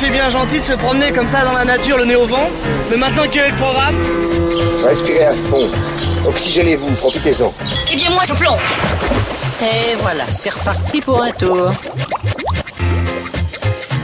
C'est bien gentil de se promener comme ça dans la nature, le nez au vent. Mais maintenant, quel est le programme Respirez à fond. Oxygénez-vous, profitez-en. Eh bien, moi, je plonge. Et voilà, c'est reparti pour un tour.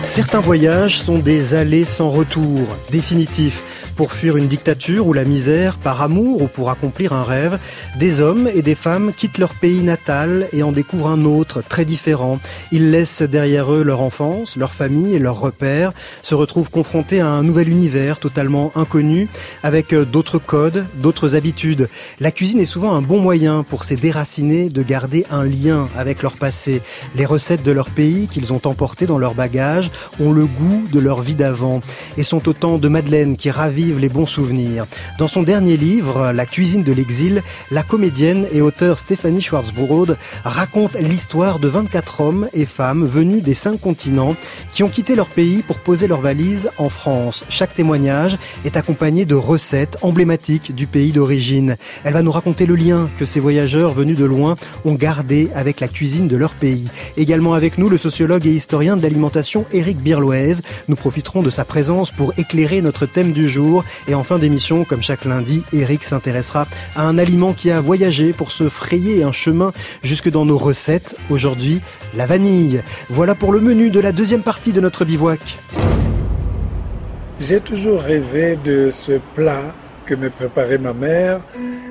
Certains voyages sont des allées sans retour, définitifs pour fuir une dictature ou la misère, par amour ou pour accomplir un rêve, des hommes et des femmes quittent leur pays natal et en découvrent un autre, très différent. Ils laissent derrière eux leur enfance, leur famille et leurs repères, se retrouvent confrontés à un nouvel univers totalement inconnu, avec d'autres codes, d'autres habitudes. La cuisine est souvent un bon moyen pour ces déracinés de garder un lien avec leur passé. Les recettes de leur pays qu'ils ont emportées dans leur bagage ont le goût de leur vie d'avant et sont autant de madeleines qui ravivent les bons souvenirs. Dans son dernier livre, La cuisine de l'exil, la comédienne et auteure Stéphanie Schwarzbrod raconte l'histoire de 24 hommes et femmes venus des cinq continents qui ont quitté leur pays pour poser leurs valises en France. Chaque témoignage est accompagné de recettes emblématiques du pays d'origine. Elle va nous raconter le lien que ces voyageurs venus de loin ont gardé avec la cuisine de leur pays. Également avec nous, le sociologue et historien de l'alimentation Éric Birloise. Nous profiterons de sa présence pour éclairer notre thème du jour et en fin d'émission, comme chaque lundi, Eric s'intéressera à un aliment qui a voyagé pour se frayer un chemin jusque dans nos recettes. Aujourd'hui, la vanille. Voilà pour le menu de la deuxième partie de notre bivouac. J'ai toujours rêvé de ce plat que me préparait ma mère.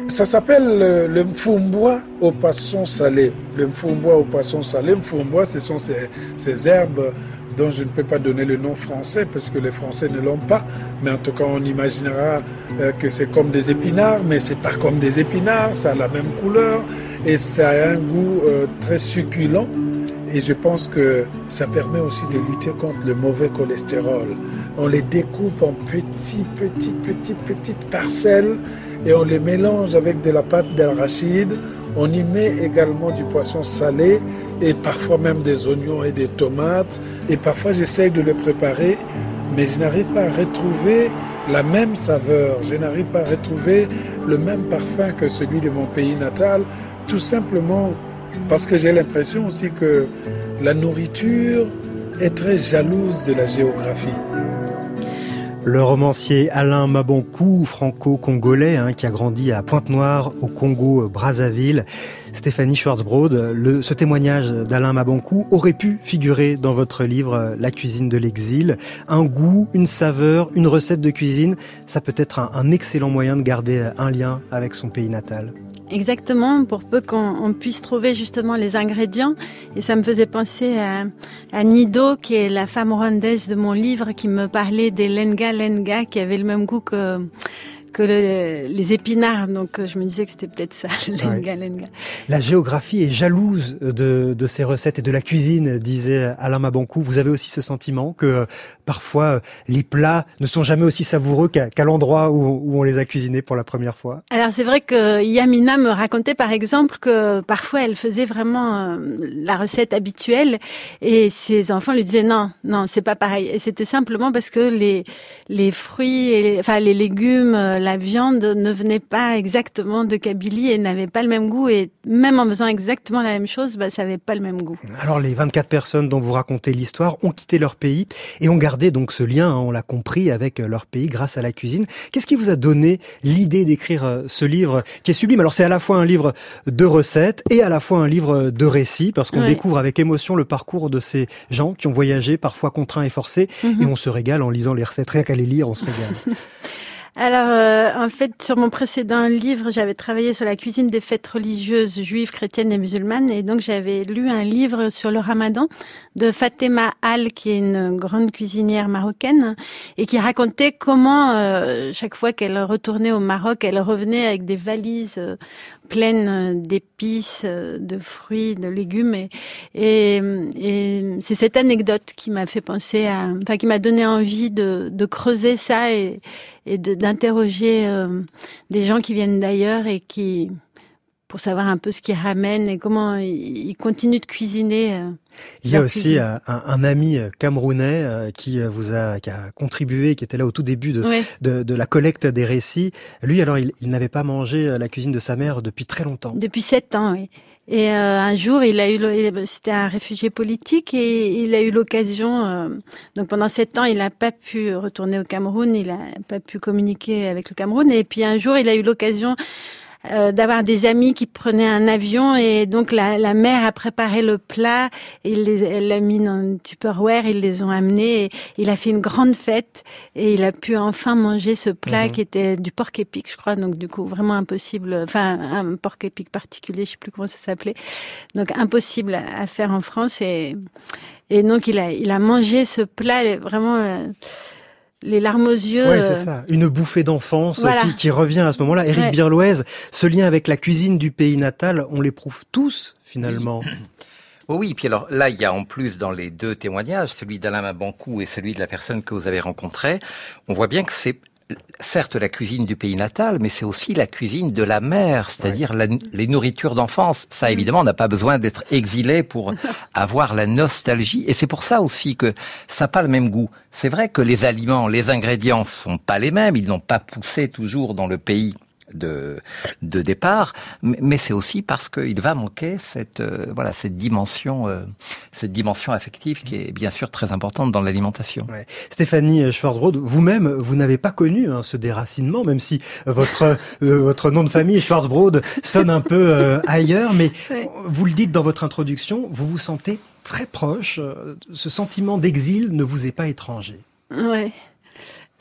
Ça s'appelle le, le mfumbois au poisson salé. Le mfumbois au poisson salé. Mfumbois, ce sont ces herbes dont je ne peux pas donner le nom français parce que les Français ne l'ont pas. Mais en tout cas, on imaginera euh, que c'est comme des épinards, mais c'est pas comme des épinards, ça a la même couleur et ça a un goût euh, très succulent. Et je pense que ça permet aussi de lutter contre le mauvais cholestérol. On les découpe en petits, petits, petits, petites parcelles et on les mélange avec de la pâte d'arachide. On y met également du poisson salé et parfois même des oignons et des tomates. Et parfois j'essaye de le préparer, mais je n'arrive pas à retrouver la même saveur, je n'arrive pas à retrouver le même parfum que celui de mon pays natal, tout simplement parce que j'ai l'impression aussi que la nourriture est très jalouse de la géographie. Le romancier Alain Mabonkou, franco-congolais, hein, qui a grandi à Pointe-Noire, au Congo-Brazzaville. Stéphanie Schwarzbrod, ce témoignage d'Alain Mabonkou aurait pu figurer dans votre livre La cuisine de l'exil. Un goût, une saveur, une recette de cuisine, ça peut être un, excellent moyen de garder un lien avec son pays natal. Exactement, pour peu qu'on puisse trouver justement les ingrédients. Et ça me faisait penser à, à, Nido, qui est la femme rwandaise de mon livre, qui me parlait des lenga lenga, qui avaient le même goût que que le, les épinards. Donc je me disais que c'était peut-être ça, lenga, lenga. La géographie est jalouse de, de, ces recettes et de la cuisine, disait Alain Mabankou. Vous avez aussi ce sentiment que euh, parfois les plats ne sont jamais aussi savoureux qu'à qu l'endroit où, où, on les a cuisinés pour la première fois? Alors c'est vrai que Yamina me racontait par exemple que parfois elle faisait vraiment euh, la recette habituelle et ses enfants lui disaient non, non, c'est pas pareil. Et c'était simplement parce que les, les fruits, et, enfin les légumes, la viande ne venait pas exactement de Kabylie et n'avait pas le même goût. Et même en faisant exactement la même chose, bah, ça n'avait pas le même goût. Alors les 24 personnes dont vous racontez l'histoire ont quitté leur pays et ont gardé donc ce lien, hein, on l'a compris, avec leur pays grâce à la cuisine. Qu'est-ce qui vous a donné l'idée d'écrire euh, ce livre qui est sublime? Alors c'est à la fois un livre de recettes et à la fois un livre de récits parce qu'on découvre avec émotion le parcours de ces gens qui ont voyagé, parfois contraints et forcés, mm -hmm. et on se régale en lisant les recettes. Rien qu'à les lire, on se régale. Alors, euh, en fait, sur mon précédent livre, j'avais travaillé sur la cuisine des fêtes religieuses juives, chrétiennes et musulmanes. Et donc, j'avais lu un livre sur le ramadan de Fatema Al, qui est une grande cuisinière marocaine, et qui racontait comment, euh, chaque fois qu'elle retournait au Maroc, elle revenait avec des valises euh, pleines d'épices, de fruits, de légumes. Et, et, et c'est cette anecdote qui m'a fait penser à, enfin, qui m'a donné envie de, de creuser ça et, et d'interroger euh, des gens qui viennent d'ailleurs et qui pour savoir un peu ce qu'ils ramènent et comment ils continuent de cuisiner. Euh, Il y a aussi un, un, ami camerounais euh, qui vous a, qui a contribué, qui était là au tout début de, oui. de, de, la collecte des récits. Lui, alors, il, il n'avait pas mangé la cuisine de sa mère depuis très longtemps. Depuis sept ans, oui. Et euh, un jour, il a eu, c'était un réfugié politique et il a eu l'occasion. Euh, donc pendant sept ans, il n'a pas pu retourner au Cameroun, il n'a pas pu communiquer avec le Cameroun. Et puis un jour, il a eu l'occasion euh, d'avoir des amis qui prenaient un avion et donc la, la mère a préparé le plat, il les, elle l'a mis dans un tupperware, ils les ont amenés, et il a fait une grande fête et il a pu enfin manger ce plat mhm. qui était du porc épic, je crois, donc du coup vraiment impossible, enfin un porc épic particulier, je sais plus comment ça s'appelait, donc impossible à, faire en France et et donc il a il a mangé ce plat vraiment. Euh, les larmes aux yeux. Ouais, c'est ça. Une bouffée d'enfance qui, revient à ce moment-là. Éric ouais. ce lien avec la cuisine du pays natal, on l'éprouve tous finalement. Oui. oui, puis alors là, il y a en plus dans les deux témoignages, celui d'Alain Mabancou et celui de la personne que vous avez rencontrée, on voit bien que c'est certes la cuisine du pays natal, mais c'est aussi la cuisine de la mer, c'est-à-dire les nourritures d'enfance. Ça, mm. évidemment, on n'a pas besoin d'être exilé pour avoir la nostalgie. Et c'est pour ça aussi que ça n'a pas le même goût. C'est vrai que les aliments, les ingrédients sont pas les mêmes. Ils n'ont pas poussé toujours dans le pays de, de départ, mais c'est aussi parce qu'il va manquer cette, euh, voilà, cette dimension, euh, cette dimension affective qui est bien sûr très importante dans l'alimentation. Ouais. Stéphanie Schwarzbrod, vous-même, vous, n'avez pas connu hein, ce déracinement, même si votre, euh, votre nom de famille, Schwarzbrod, sonne un peu ailleurs, mais vous le dites dans votre introduction, vous vous sentez très proche, ce sentiment d'exil ne vous est pas étranger. Ouais.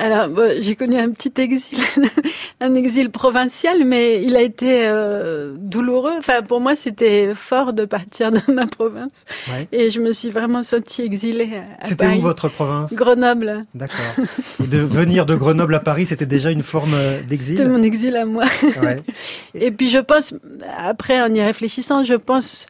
Alors, j'ai connu un petit exil, un exil provincial, mais il a été euh, douloureux. Enfin, pour moi, c'était fort de partir de ma province. Et je me suis vraiment sentie exilée C'était où votre province? Grenoble. D'accord. de venir de Grenoble à Paris, c'était déjà une forme euh, d'exil? C'était mon exil à moi. Ouais. Et puis, je pense, après, en y réfléchissant, je pense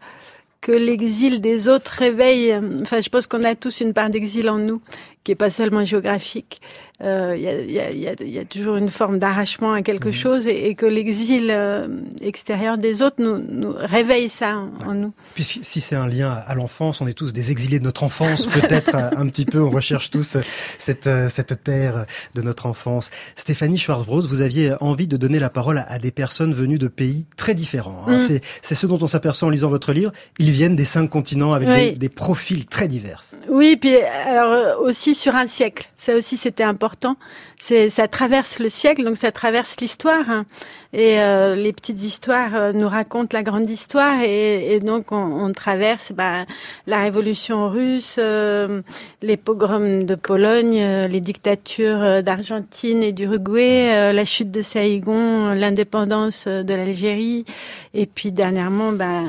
que l'exil des autres réveille. Enfin, je pense qu'on a tous une part d'exil en nous, qui est pas seulement géographique il euh, y, a, y, a, y, a, toujours une forme d'arrachement à quelque mhm. chose et, que l'exil euh, extérieur des autres nous, nous réveille ça en, nous. Puis si, c'est un lien à l'enfance, on est tous des exilés de notre enfance, peut-être un petit peu, on recherche tous cette, euh, cette terre de notre enfance. Stéphanie Schwarzbrod, vous aviez envie de donner la parole à, des personnes venues de pays très différents. Hein. Mm. C'est ce dont on s'aperçoit en lisant votre livre. Ils viennent des cinq continents avec des, des profils très divers. Oui, puis alors aussi sur un siècle. Ça aussi, c'était important ça traverse le siècle, donc ça traverse l'histoire. Hein. Et euh, les petites histoires euh, nous racontent la grande histoire. Et, donc, on, on traverse bah, la révolution russe, euh, les pogroms de Pologne, les dictatures d'Argentine et d'Uruguay, la chute de Saïgon, l'indépendance de l'Algérie. Et puis, dernièrement, bah,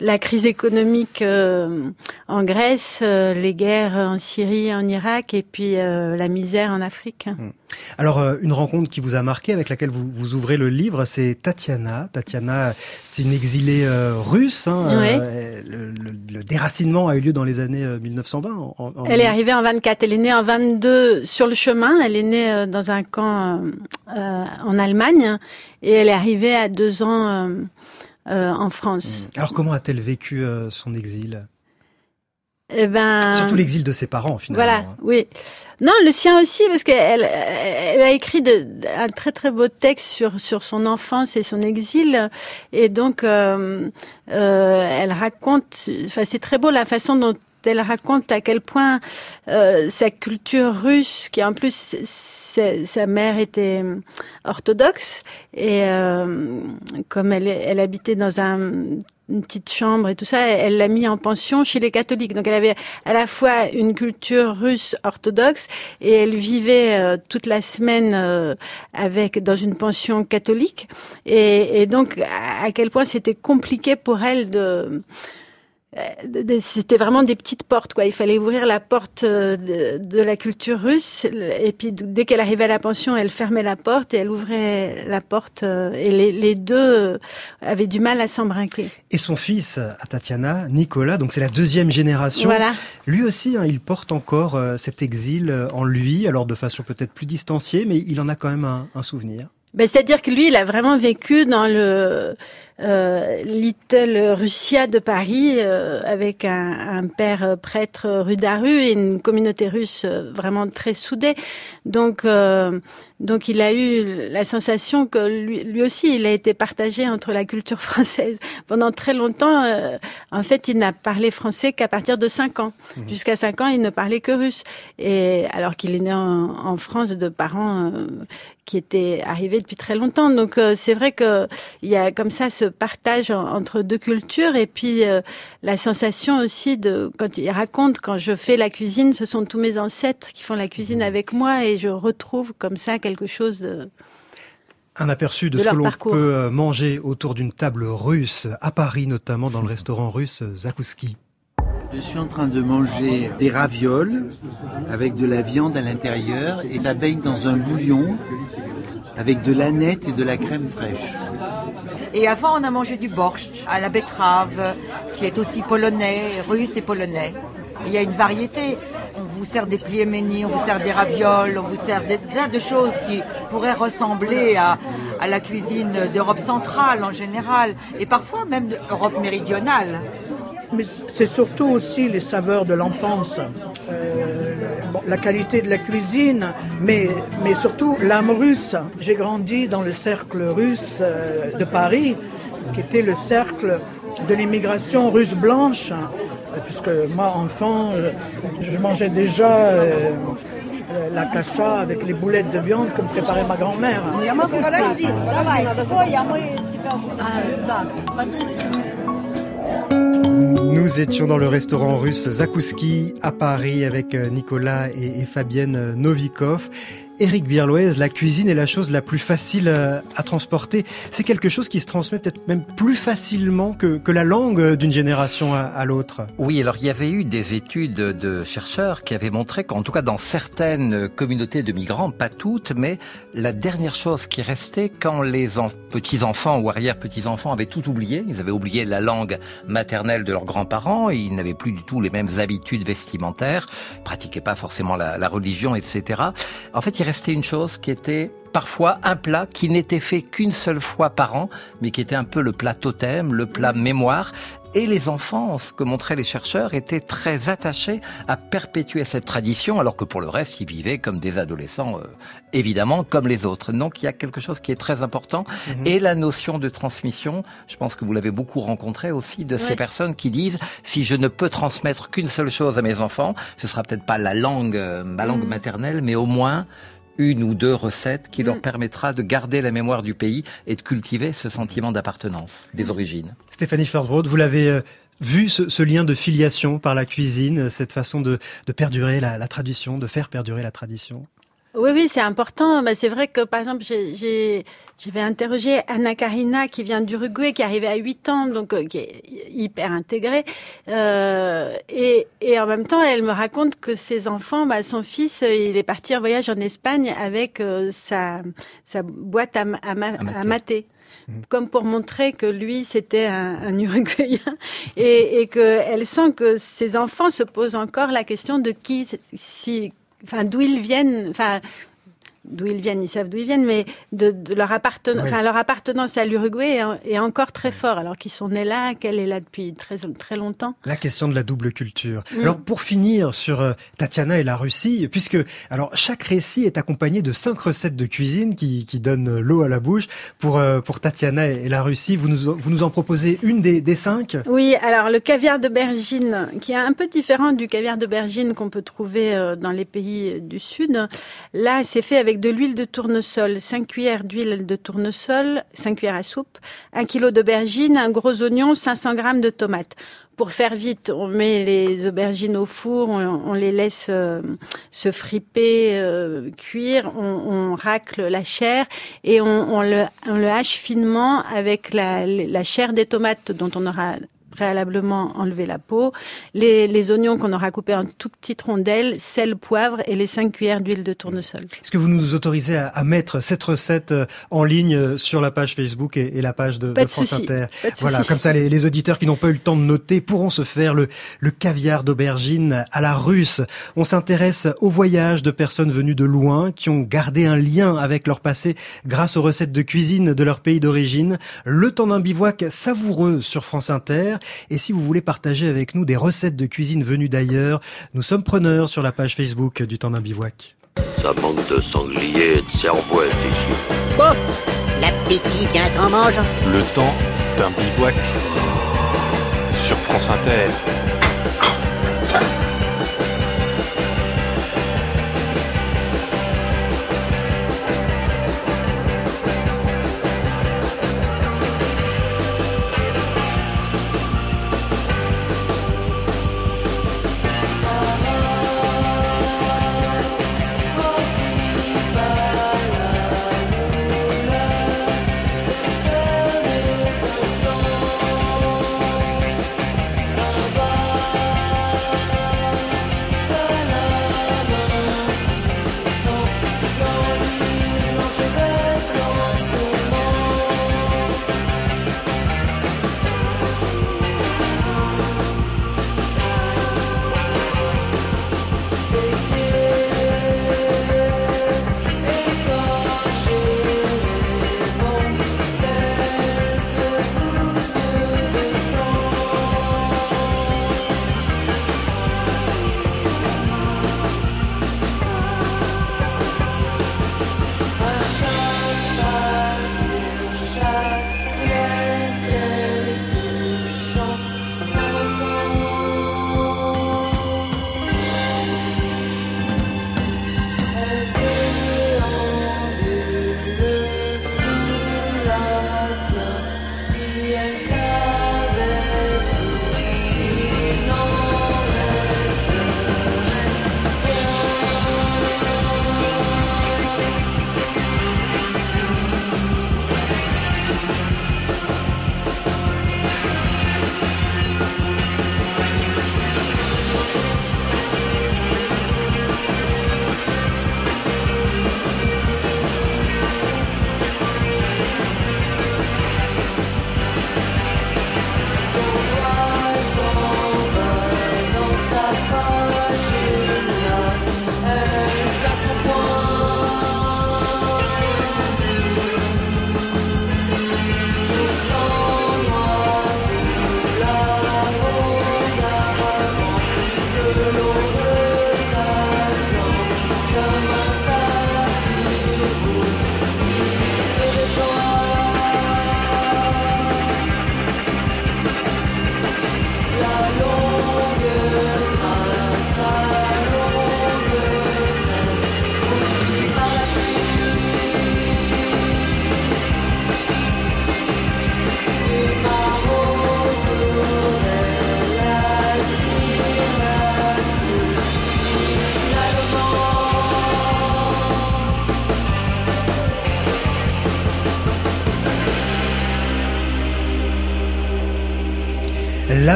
la crise économique en Grèce, les guerres en Syrie, en Irak, et puis la misère en Afrique. Mmh. Alors, euh, une rencontre qui vous a marqué, avec laquelle vous, vous ouvrez le livre, c'est Tatiana. Tatiana, c'est une exilée euh, russe. Hein, euh, le, déracinement a eu lieu dans les années 1920. Elle est arrivée en 24. Elle est née en 22 sur le chemin. Elle est née dans un camp en Allemagne et elle est arrivée à deux ans en France. Alors, comment a-t-elle vécu son exil? Eh ben, Surtout l'exil de ses parents, finalement. Voilà, hein. oui. Non, le sien aussi, parce qu'elle elle a écrit de, un très très beau texte sur sur son enfance et son exil, et donc euh, euh, elle raconte. Enfin, c'est très beau la façon dont elle raconte à quel point euh, sa culture russe, qui en plus sa mère était orthodoxe et euh, comme elle, habitait dans un une petite chambre et tout ça, elle l'a mis en pension chez les catholiques. Donc elle avait à la fois une culture russe orthodoxe et elle vivait euh, toute la semaine euh, avec dans une pension catholique. Et, donc à quel point c'était compliqué pour elle de euh, c'était vraiment des petites portes quoi. Il fallait ouvrir la porte euh, de, la culture russe. Et puis dès qu'elle arrivait à la pension elle fermait la porte et elle ouvrait la porte euh, et les, deux avaient du mal à s'embrinquer et son fils à Tatiana Nicolas donc c'est la deuxième génération voilà. lui aussi hein, il porte encore cet exil en lui alors de façon peut-être plus distanciée mais il en a quand même un, souvenir. Ben, c'est-à-dire que lui il a vraiment vécu dans le euh, Little Russia de Paris, euh, avec un, père prêtre rue Daru et une communauté russe vraiment très soudée. Donc, donc il a eu la sensation que lui, lui, aussi, il a été partagé entre la culture française. Pendant très longtemps, en fait, il n'a parlé français qu'à partir de 5 ans. Mmh. Jusqu'à 5 ans, il ne parlait que russe. Et alors qu'il est né en, en France de parents qui était arrivé depuis très longtemps. Donc euh, c'est vrai que il y a comme ça ce partage entre deux cultures et puis euh, la sensation aussi de quand il raconte quand je fais la cuisine, ce sont tous mes ancêtres qui font la cuisine mmh. avec moi et je retrouve comme ça quelque chose de un aperçu de, de ce que l'on peut euh, manger autour d'une table russe, à Paris notamment, dans le restaurant russe Zakouski. Je suis en train de manger des ravioles avec de la viande à l'intérieur et ça baigne dans un bouillon avec de l'aneth et de la crème fraîche. Et avant, on a mangé du borscht à la betterave, qui est aussi polonais, russe et polonais. Il y a une variété. On vous sert des pliemeni, on vous sert des ravioles, on vous sert des tas de choses qui pourraient ressembler à, à la cuisine d'Europe centrale en général, et parfois même d'Europe méridionale mais c'est surtout aussi les saveurs de l'enfance, euh, la qualité de la cuisine, mais, mais surtout l'âme russe. J'ai grandi dans le cercle russe euh, de Paris, qui était le cercle de l'immigration russe blanche, puisque moi, enfant, euh, je mangeais déjà euh, la cacha avec les boulettes de viande comme préparait ma grand-mère. Nous étions dans le restaurant russe Zakouski à Paris avec euh, Nicolas et, Fabienne Novikov. Éric Birloez, la cuisine est la chose la plus facile euh, à, transporter. C'est quelque chose qui se transmet peut-être même plus facilement que, que la langue euh, d'une génération à, l'autre. Oui, alors il y avait eu des études de chercheurs qui avaient montré qu'en tout cas dans certaines communautés de migrants, pas toutes, mais la dernière chose qui restait quand les petits-enfants ou arrière-petits-enfants avaient tout oublié, ils avaient oublié la langue maternelle de leurs grands-parents, ils n'avaient plus du tout les mêmes habitudes vestimentaires, pratiquaient pas forcément la, religion, etc. En fait, restait une chose qui était parfois un plat qui n'était fait qu'une seule fois par an, mais qui était un peu le plat totem, le plat mémoire. Et les enfants, ce que montraient les chercheurs, étaient très attachés à perpétuer cette tradition, alors que pour le reste, ils vivaient comme des adolescents, euh, évidemment, comme les autres. Donc il y a quelque chose qui est très important. Mhm. Et la notion de transmission, je pense que vous l'avez beaucoup rencontré aussi, de ces personnes qui disent, si je ne peux transmettre qu'une seule chose à mes enfants, ce sera peut-être pas la langue, euh, ma langue mhm. maternelle, mais au moins une ou deux recettes qui leur mm. permettra de garder la mémoire du pays et de cultiver ce sentiment d'appartenance des origines. Stéphanie Fordbrod, vous l'avez euh, vu ce, lien de filiation par la cuisine, cette façon de, perdurer la tradition, de faire perdurer la tradition? Oui, oui, c'est important. Bah, c'est vrai que, par exemple, j'ai, j'avais interrogé Anna Karina, qui vient d'Uruguay, qui est arrivée à 8 ans, donc euh, qui est hyper intégrée. Euh, et, et, en même temps, elle me raconte que ses enfants, bah, son fils, euh, il est parti en voyage en Espagne avec euh, sa, sa boîte à, à, à mater mmh. comme pour montrer que lui c'était un, un Uruguayen et, et qu'elle sent que ses enfants se posent encore la question de qui si enfin d'où ils viennent, enfin d'où ils viennent, ils savent d'où ils viennent, mais de, leur, appartenance, enfin, leur appartenance à l'Uruguay est, encore très fort, alors qu'ils sont nés là, qu'elle est là depuis très, très longtemps. La question de la double culture. Mm. Alors, pour finir sur euh, Tatiana et la Russie, puisque alors chaque récit est accompagné de cinq recettes de cuisine qui, qui donnent l'eau à la bouche. Pour, euh, pour Tatiana et la Russie, vous nous, vous nous en proposez une des, des cinq? Oui, alors le caviar de Bergine, qui est un peu différent du caviar de Bergine qu'on peut trouver euh, dans les pays du Sud. Là, c'est fait avec de l'huile de tournesol, 5 cuillères d'huile de tournesol, 5 cuillères à soupe, 1 kg d'aubergines, un gros oignon, 500 g de tomates. Pour faire vite, on met les aubergines au four, on, les laisse euh, se friper, euh, cuire, on, racle la chair et on, le, hache finement avec la chair des tomates dont on aura préalablement enlevé la peau, les, les oignons qu'on aura coupés en tout petites rondelles, sel, poivre et les 5 cuillères d'huile de tournesol. Est-ce que vous nous autorisez à, à, mettre cette recette euh, en ligne euh, sur la page Facebook et, et la page de, Pas de de France. Inter de Voilà, comme ça les, les auditeurs qui n'ont pas eu le temps de noter pourront se faire le, le caviar d'aubergine à la russe. On s'intéresse au voyage de personnes venues de loin qui ont gardé un lien avec leur passé grâce aux recettes de cuisine de leur pays d'origine. Le temps d'un bivouac savoureux sur France Inter. Et si vous voulez partager avec nous des recettes de cuisine venues d'ailleurs, nous sommes preneurs sur la page Facebook du temps d'un bivouac. Ça manque de sanglier et de cervoise ici. Bon, l'appétit vient en mangeant. Le temps d'un bivouac sur France Inter.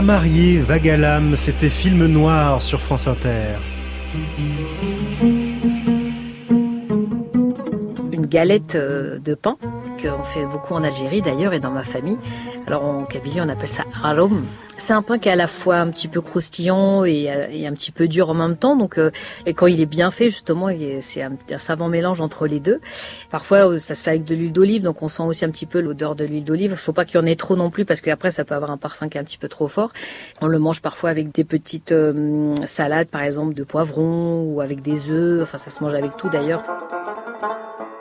La mariée vague c'était film noir sur France Inter. Une galette euh, de pain qu'on fait beaucoup en Algérie d'ailleurs et dans ma famille. Alors en Kabylie on appelle ça harom. C'est un pain qui est à la fois un petit peu croustillant et, et un petit peu dur en même temps. Donc euh, et quand il est bien fait justement, c'est un, savant mélange entre les deux. Parfois ça se fait avec de l'huile d'olive, donc on sent aussi un petit peu l'odeur de l'huile d'olive. Il faut pas qu'il y en ait trop non plus parce qu'après ça peut avoir un parfum qui est un petit peu trop fort. On le mange parfois avec des petites euh, salades par exemple de poivrons ou avec des œufs. Enfin ça se mange avec tout d'ailleurs.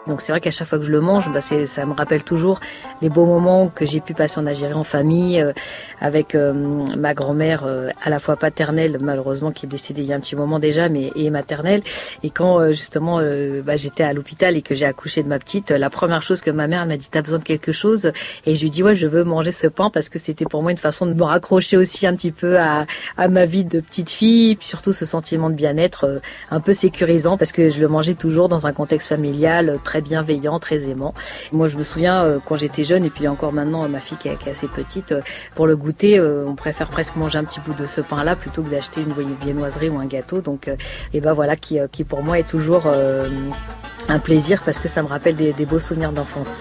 Donc c'est vrai qu'à chaque fois que je le mange, bah ça me rappelle toujours les beaux moments que j'ai pu passer en Algérie en famille, euh, avec euh, ma grand-mère euh, à la fois paternelle, malheureusement qui est décédée il y a un petit moment déjà, mais et maternelle. Et quand justement bah, j'étais à l'hôpital et que j'ai accouché de ma petite, la première chose que ma mère m'a dit, t'as besoin de quelque chose? Et je lui dis ouais, je veux manger ce pain parce que c'était pour moi une façon de me raccrocher aussi un petit peu à, à ma vie de petite fille, puis surtout ce sentiment de bien-être un peu sécurisant parce que je le mangeais toujours dans un contexte familial très bienveillant, très aimant. Moi, je me souviens euh, quand j'étais jeune et puis encore maintenant ma fille qui est, assez petite, euh, pour le goûter, on préfère presque manger un petit bout de ce pain-là plutôt que d'acheter une viennoiserie ou un gâteau. Donc, et ben voilà, qui pour moi est toujours un plaisir parce que ça me rappelle des beaux souvenirs d'enfance.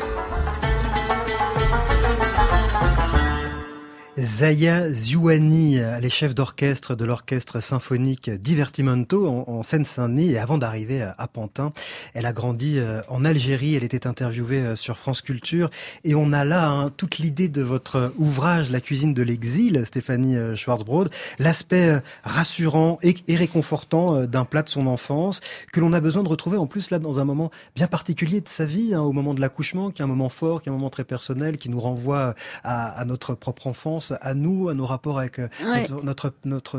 Zaya Ziouani, elle est chef d'orchestre de l'orchestre symphonique Divertimento en, Seine-Saint-Denis. Et avant d'arriver à Pantin, elle a grandi euh, en Algérie, elle était interviewée euh, sur France Culture. Et on a là hein, toute l'idée de votre ouvrage La cuisine de l'exil, Stéphanie euh, Schwarzbrod, l'aspect rassurant et, réconfortant d'un plat de son enfance que l'on a besoin de retrouver en plus là dans un moment bien particulier de sa vie, hein, au moment de l'accouchement, qui est un moment fort, qui est un moment très personnel, qui nous renvoie à notre propre enfance à nous, à nos rapports avec euh, notre, notre,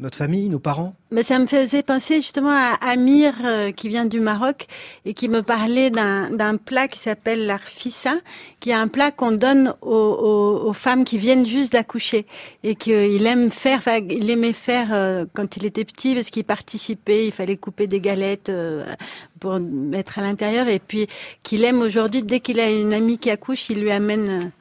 notre, famille, nos parents. Mais Ça me faisait penser justement à Amir, euh, qui vient du Maroc, et qui me parlait d'un plat qui s'appelle l'arfissa, qui est un plat qu'on donne aux, aux, femmes qui viennent juste d'accoucher, et qu'il aime faire, il aimait faire euh, quand il était petit, parce qu'il participait, il fallait couper des galettes pour mettre à l'intérieur, et puis qu'il aime aujourd'hui, dès qu'il a une amie qui accouche, il lui amène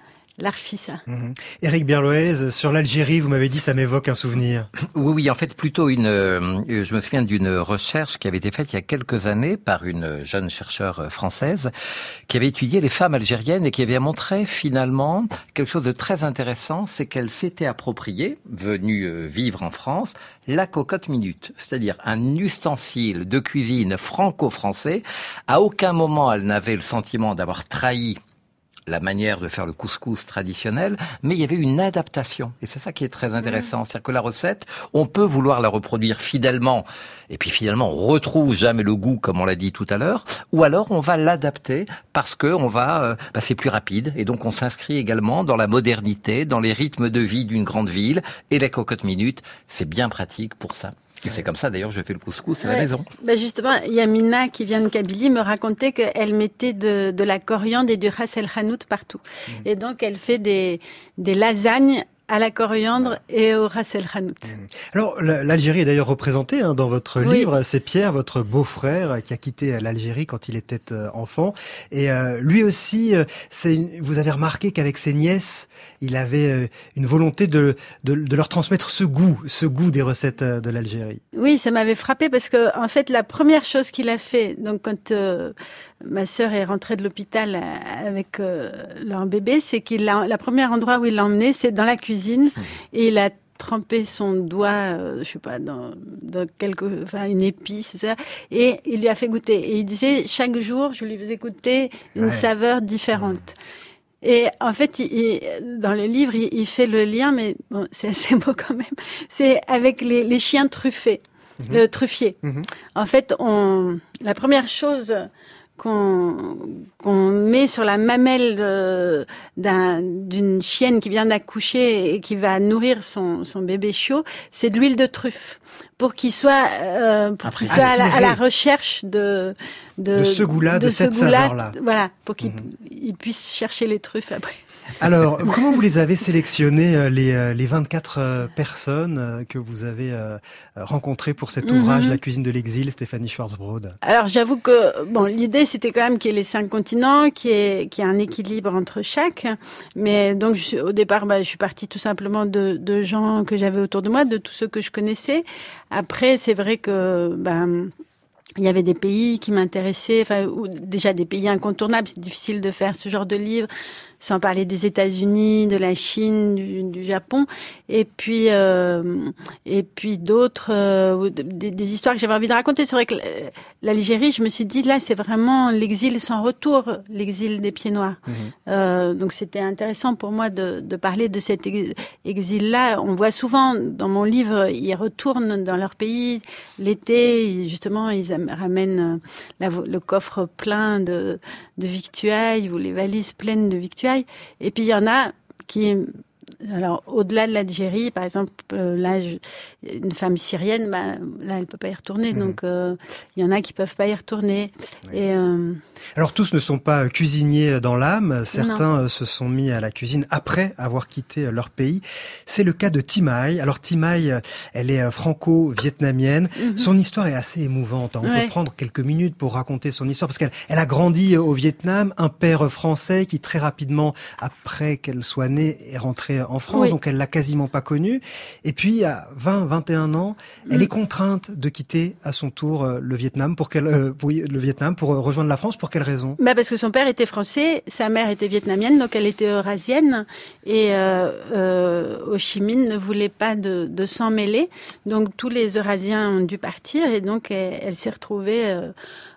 l'Arfissa. Mhm. Éric Berloez, sur l'Algérie, vous m'avez dit, ça m'évoque un souvenir. Oui, oui, en fait, plutôt une. Euh, je me souviens d'une recherche qui avait été faite il y a quelques années par une jeune chercheure française qui avait étudié les femmes algériennes et qui avait montré finalement quelque chose de très intéressant, c'est qu'elle s'était appropriée, venue euh, vivre en France, la cocotte minute, c'est-à-dire un ustensile de cuisine franco-français. À aucun moment elle n'avait le sentiment d'avoir trahi la manière de faire le couscous traditionnel, mais il y avait une adaptation. Et c'est ça qui est très intéressant. C'est-à-dire que la recette, on peut vouloir la reproduire fidèlement, et puis finalement, on retrouve jamais le goût, comme on l'a dit tout à l'heure, ou alors on va l'adapter parce que on va, euh, bah, c'est plus rapide, et donc on s'inscrit également dans la modernité, dans les rythmes de vie d'une grande ville, et les cocottes minutes, c'est bien pratique pour ça. C'est comme ça d'ailleurs je fais le couscous à la maison. Ben justement, Yamina qui vient de Kabylie me racontait qu'elle mettait de, de, la coriandre et du ras el hanout partout. Mmh. Et donc elle fait des, des lasagnes à la coriandre et au ras el hanout. Mmh. Alors l'Algérie est d'ailleurs représentée hein, dans votre livre. C'est Pierre, votre beau-frère, qui a quitté l'Algérie quand il était euh, enfant. Et euh, lui aussi, euh, vous avez remarqué qu'avec ses nièces, il avait une volonté de, de, de, leur transmettre ce goût, ce goût des recettes de l'Algérie. Oui, ça m'avait frappé parce que en fait, la première chose qu'il a fait, donc quand ma sœur est rentrée de l'hôpital euh, avec euh, leur bébé, c'est qu'il a, la première endroit où il l'a emmené, c'est dans la cuisine mmh. et il a trempé son doigt, euh, je sais pas, dans, dans quelque, enfin une épice, ça, et il lui a fait goûter. Et il disait chaque jour, je lui faisais goûter une saveur différente. Mmh. Et en fait, il, dans le livre, il, fait le lien, mais bon, c'est assez beau quand même. C'est avec les, les chiens truffés, mmh. le truffier. En fait, on, la première chose qu'on met sur la mamelle d'une chienne qui vient d'accoucher et qui va nourrir son, son bébé chiot, c'est de l'huile de truffe pour qu'il soit, euh, pour qu'il soit à la, recherche de, de, ce goût-là, de, cette saveur-là. Voilà, pour qu'il mhm. puisse chercher les truffes après. Alors, comment vous les avez sélectionnés, euh, les, euh, les 24 euh, personnes que vous avez rencontrées pour cet ouvrage, mhm. La cuisine de l'exil, Stéphanie Schwarzbrod? Alors, j'avoue que bon, l'idée, c'était quand même qu'il y ait les cinq continents, qu'il y, ait, un équilibre entre chaque. Mais donc, au départ, bah, je suis partie tout simplement de, de gens que j'avais autour de moi, de tous ceux que je connaissais. Après, c'est vrai que... Bah, il y avait des pays qui m'intéressaient, enfin, ou déjà des pays incontournables. C'est difficile de faire ce genre de livre sans parler des États-Unis, de la Chine, du, Japon, et puis euh, et puis d'autres euh, des, histoires que j'avais envie de raconter. C'est vrai que l'Algérie, je me suis dit là, c'est vraiment l'exil sans retour, l'exil des pieds noirs. Mhm. Euh, donc c'était intéressant pour moi de, de parler de cet exil-là. On voit souvent dans mon livre, ils retournent dans leur pays l'été, justement, ils ramènent le coffre plein de, de victuailles ou les valises pleines de victuailles. Et puis il y en a qui alors, au-delà de l'Algérie, par exemple, euh, là, une femme syrienne, bah, là, elle peut pas y retourner. Mhm. Donc, euh, il y en a qui peuvent pas y retourner. Et euh, alors, tous ne sont pas cuisiniers dans l'âme. Certains se sont mis à la cuisine après avoir quitté leur pays. C'est le cas de Timai. Alors, Timai, elle est franco-vietnamienne. Mhm. Son histoire est assez émouvante. On peut prendre quelques minutes pour raconter son histoire parce qu'elle elle a grandi au Vietnam, un père français qui très rapidement, après qu'elle soit née, est en France, donc elle l'a quasiment pas connue. Et puis à 20, 21 ans, elle mm. est contrainte de quitter à son tour euh, le Vietnam pour qu'elle, euh, le Vietnam pour euh, rejoindre la France. Pour quelle raison? Bah parce que son père était français, sa mère était vietnamienne, donc elle était eurasienne et Ho Chi Minh ne voulait pas de, de s'en mêler. Donc tous les Eurasiens ont dû partir et donc elle, elle s'est retrouvée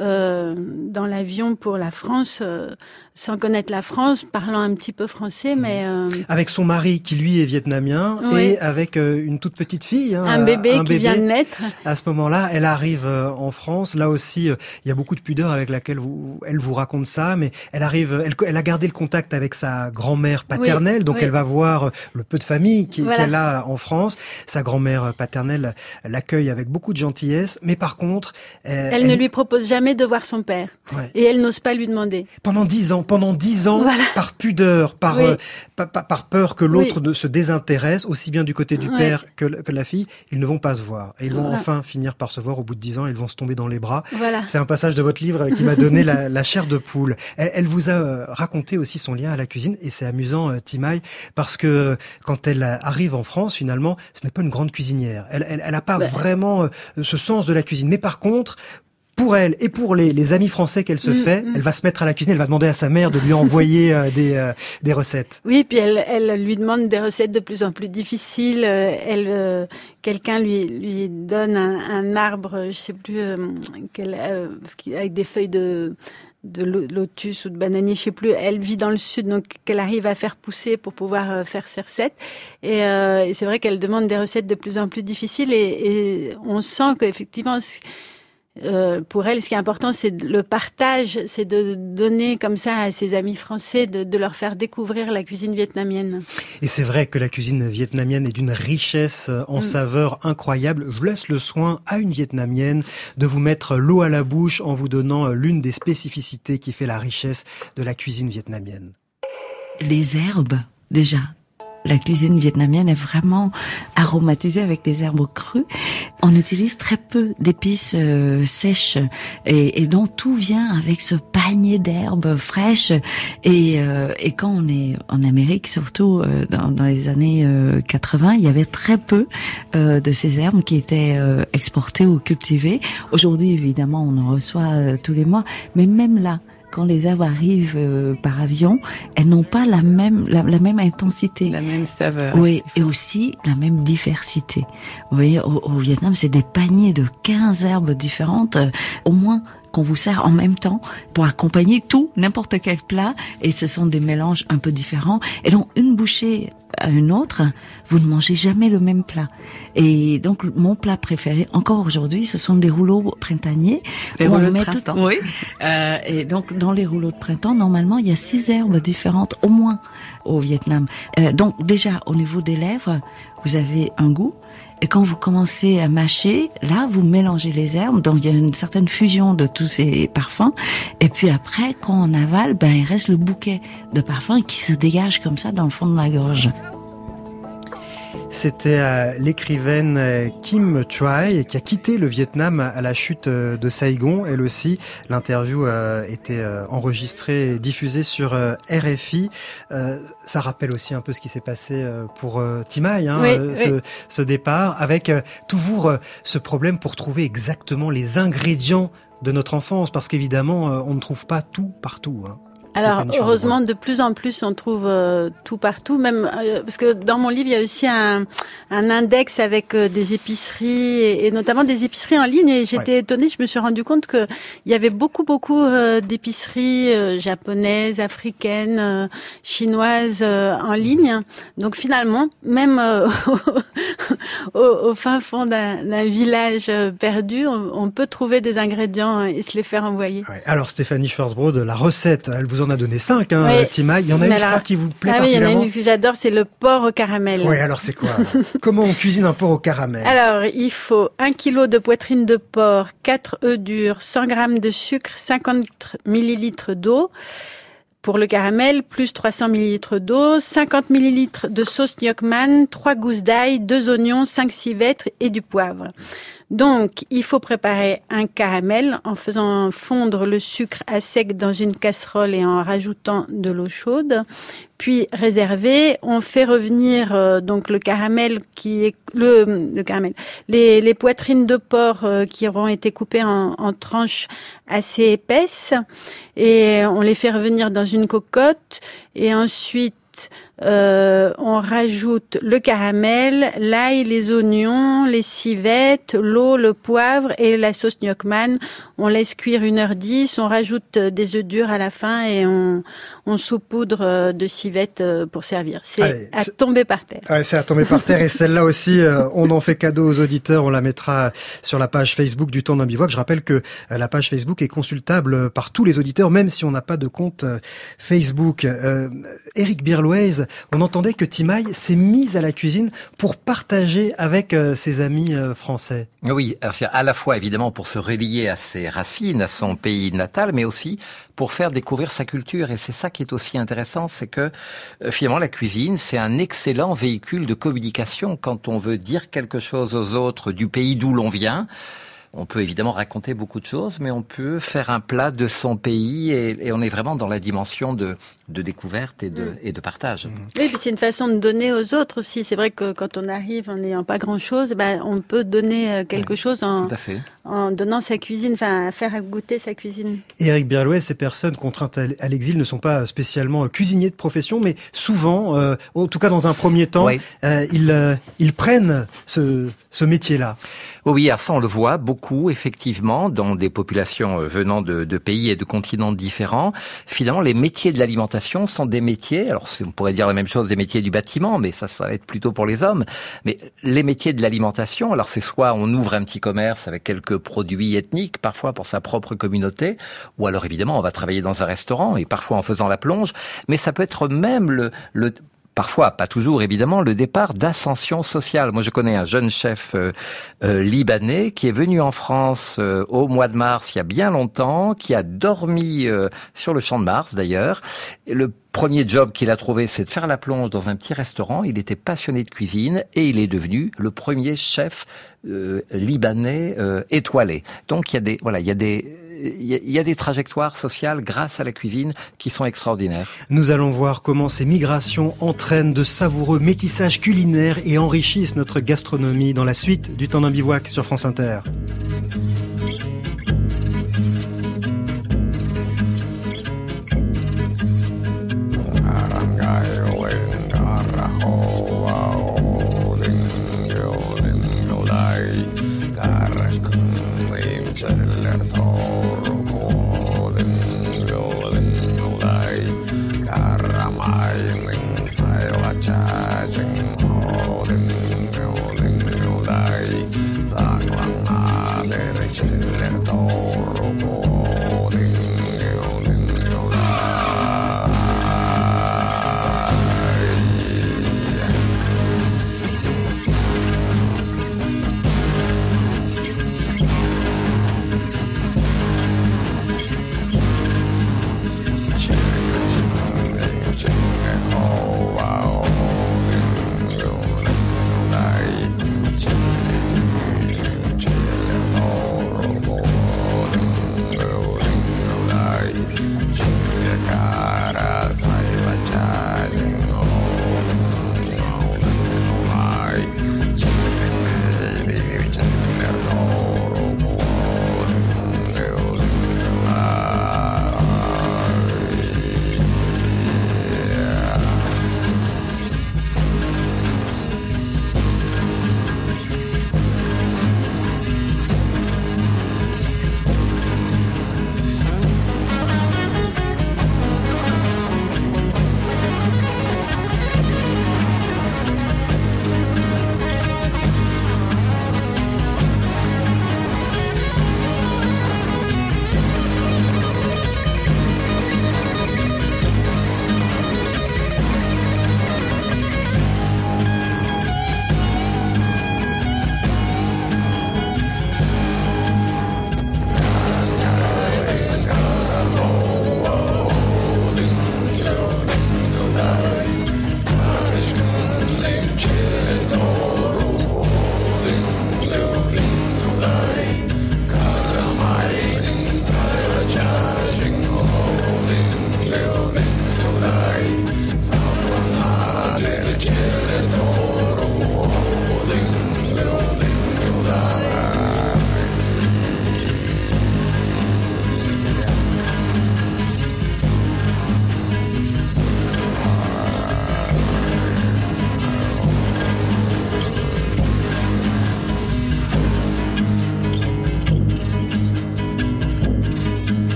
euh, dans l'avion pour la France, euh, sans connaître la France, parlant un petit peu français, mais euh, avec son mari qui lui est vietnamien et avec une toute petite fille, hein, un bébé qui vient de naître. À ce moment-là, elle arrive en France. Là aussi, il y a beaucoup de pudeur avec laquelle vous, elle vous raconte ça, mais elle arrive, elle, elle a gardé le contact avec sa grand-mère paternelle, donc elle va voir le peu de famille qu'elle a en France. Sa grand-mère paternelle l'accueille avec beaucoup de gentillesse, mais par contre, elle, elle ne lui propose jamais de voir son père. Et elle n'ose pas lui demander. Pendant dix ans, pendant dix ans, par pudeur, par, euh, par, peur que l'autre se désintéresse, aussi bien du côté du père que, que, la fille, ils ne vont pas se voir. Et ils vont enfin finir par se voir au bout de dix ans, ils vont se tomber dans les bras. C'est un passage de votre livre qui m'a donné la, chair de poule. Elle, vous a euh, raconté aussi son lien à la cuisine, et c'est amusant, euh, Timaï, parce que quand elle arrive en France, finalement, ce n'est pas une grande cuisinière. Elle n'a elle, pas vraiment ce sens de la cuisine. Mais par contre, pour elle et pour les, les amis français qu'elle se mm, fait, mm. elle va se mettre à la cuisine, elle va demander à sa mère de lui envoyer euh, des, euh, des recettes. Oui, puis elle, elle lui demande des recettes de plus en plus difficiles. Euh, elle, quelqu'un lui lui donne un, un, arbre, je sais plus, avec des feuilles de de lotus ou de bananier, je sais plus. Elle vit dans le sud, donc qu'elle arrive à faire pousser pour pouvoir faire ses recettes. Et, et c'est vrai qu'elle demande des recettes de plus en plus difficiles, et, et on sent qu'effectivement euh, pour elle, ce qui est important, c'est le partage, c'est de donner comme ça à ses amis français, de, leur faire découvrir la cuisine vietnamienne. Et c'est vrai que la cuisine vietnamienne est d'une richesse en mm. saveurs incroyable. Je laisse le soin à une vietnamienne de vous mettre l'eau à la bouche en vous donnant l'une des spécificités qui fait la richesse de la cuisine vietnamienne. Les herbes, déjà, la cuisine vietnamienne est vraiment aromatisée avec des herbes crues. On utilise très peu d'épices euh, sèches et, et, donc tout vient avec ce panier d'herbes fraîches. Et, euh, et, quand on est en Amérique, surtout euh, dans, dans, les années 80, il y avait très peu de ces herbes qui étaient exportées ou cultivées. Aujourd'hui, évidemment, on en reçoit tous les mois, mais même là, quand les herbes arrivent euh, par avion, elles n'ont pas la même la, même intensité, la même saveur. Oui, et aussi la même diversité. Vous voyez, au, Vietnam, c'est des paniers de 15 herbes différentes, euh, au moins qu'on vous sert en même temps pour accompagner tout, n'importe quel plat, et ce sont des mélanges un peu différents. Et donc, une bouchée à une autre, vous ne mangez jamais le même plat. Et donc mon plat préféré, encore aujourd'hui, ce sont des rouleaux printaniers. Des rouleaux de printemps. Oui. Euh, et donc dans les rouleaux de printemps, normalement, il y a six herbes différentes au moins au Vietnam. Euh, donc déjà au niveau des lèvres, vous avez un goût. Et quand vous commencez à mâcher, là, vous mélangez les herbes, donc il y a une certaine fusion de tous ces parfums. Et puis après, quand on avale, ben il reste le bouquet de parfums qui se dégage comme ça dans le fond de la gorge. C'était euh, l'écrivaine euh, Kim Choi qui a quitté le Vietnam à la chute euh, de Saigon. Elle aussi, l'interview était enregistrée et diffusée sur RFI. Ça rappelle aussi un peu ce qui s'est passé pour Timai, hein, ce, ce, départ, avec toujours ce problème pour trouver exactement les ingrédients de notre enfance, parce qu'évidemment, on ne trouve pas tout partout. Hein. Alors heureusement, de plus en plus, on trouve euh, tout partout, même euh, parce que dans mon livre, il y a aussi un, un index avec euh, des épiceries et, notamment des épiceries en ligne. Et j'étais étonnée, je me suis rendu compte que il y avait beaucoup, beaucoup d'épiceries japonaises, africaines, chinoises en ligne. Donc finalement, même au, au, fin fond d'un village perdu, on, on, peut trouver des ingrédients et se les faire envoyer. Alors Stéphanie Schwarzbrod, la recette, elle vous en a donné cinq, hein, Tima. Il y en a une, je crois, qui vous plaît ah. Oui, il y en a une que j'adore, c'est le porc au caramel. Oui, alors c'est quoi Comment on cuisine un porc au caramel? Alors, il faut un kilo de poitrine de porc, 4 œufs durs, 100 grammes de sucre, 50 millilitres d'eau pour le caramel, plus 300 ml d'eau, 50 ml de sauce Gnocchman, 3 gousses d'ail, 2 oignons, 5 civettes et du poivre. Donc, il faut préparer un caramel en faisant fondre le sucre à sec dans une casserole et en rajoutant de l'eau chaude. Puis réserver, on fait revenir euh, donc le caramel qui est le, caramel, les, poitrines de porc euh, qui auront été coupées en tranches assez épaisses. Et on les fait revenir dans une cocotte. Et ensuite euh, on rajoute le caramel, l'ail, les oignons, les civettes, l'eau, le poivre et la sauce Gnocchman. On laisse cuire une heure dix. On rajoute euh, des œufs durs à la fin et on, on saupoudre euh, de civettes pour servir. C'est à tomber par terre. Ouais, c'est à tomber par terre et celle-là aussi, on en fait cadeau aux auditeurs. On la mettra sur la page Facebook du Temps d'un bivouac. Je rappelle que la page Facebook est consultable par tous les auditeurs, même si on n'a pas de compte Facebook. Euh, Eric Birloise, on entendait que Timaï s'est mise à la cuisine pour partager avec euh, ses amis euh, français. Oui, à la fois évidemment pour se relier à ses racines, à son pays natal, mais aussi pour faire découvrir sa culture. Et c'est ça qui est aussi intéressant, c'est que euh, finalement la cuisine, c'est un excellent véhicule de communication quand on veut dire quelque chose aux autres du pays d'où l'on vient. On peut évidemment raconter beaucoup de choses, mais on peut faire un plat de son pays et, on est vraiment dans la dimension de, découverte et de, mm. et de partage. Oui, puis c'est une façon de donner aux autres aussi. C'est vrai que quand on arrive en n'ayant pas grand-chose, ben, on peut donner euh, quelque chose en, en donnant sa cuisine, enfin faire goûter sa cuisine. Éric Berlouet, ces personnes contraintes à l'exil ne sont pas spécialement cuisiniers de profession, mais souvent, euh, en tout cas dans un premier temps, euh, ils, ils prennent ce, ce métier-là. Oui, ça on le voit beaucoup effectivement dans des populations euh, venant de, de, pays et de continents différents. Finalement, les métiers de l'alimentation sont des métiers. Alors, on pourrait dire la même chose des métiers du bâtiment, mais ça, ça va être plutôt pour les hommes. Mais les métiers de l'alimentation, alors c'est soit on ouvre un petit commerce avec quelques produits ethniques, parfois pour sa propre communauté, ou alors évidemment on va travailler dans un restaurant et parfois en faisant la plonge. Mais ça peut être même le, le parfois, pas toujours évidemment, le départ d'ascension sociale. Moi, je connais un jeune chef euh, euh, libanais qui est venu en France euh, au mois de mars, il y a bien longtemps, qui a dormi sur le champ de Mars d'ailleurs. Le premier job qu'il a trouvé, c'est de faire la plonge dans un petit restaurant. Il était passionné de cuisine et il est devenu le premier chef libanais étoilé. Donc il y a des voilà, il y a des il y a des trajectoires sociales grâce à la cuisine qui sont extraordinaires. Nous allons voir comment ces migrations entraînent de savoureux métissages culinaires et enrichissent notre gastronomie dans la suite du temps d'un bivouac sur France Inter.